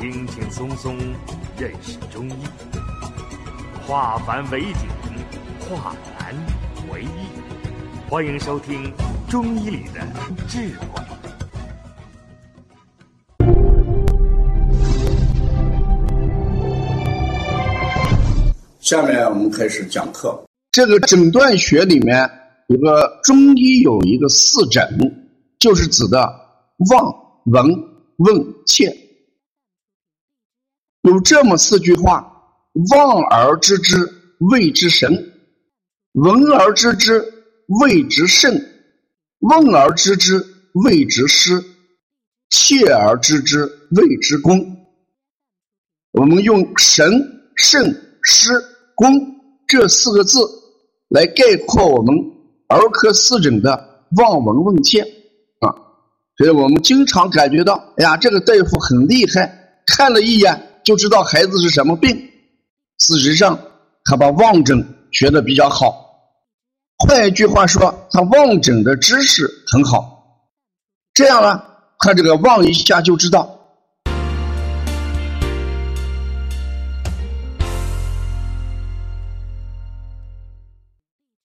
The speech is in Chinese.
轻轻松松认识中医，化繁为简，化难为易。欢迎收听《中医里的智慧》。下面我们开始讲课。这个诊断学里面有个中医有一个四诊，就是指的望、闻、问、切。有这么四句话：望而知之，谓之神；闻而知之，谓之圣；问而知之，谓之师；切而知之，谓之功。我们用神、圣、师、功这四个字来概括我们儿科四诊的望、闻、问、切啊。所以我们经常感觉到，哎呀，这个大夫很厉害，看了一眼。就知道孩子是什么病。事实上，他把望诊学的比较好。换一句话说，他望诊的知识很好。这样呢，他这个望一下就知道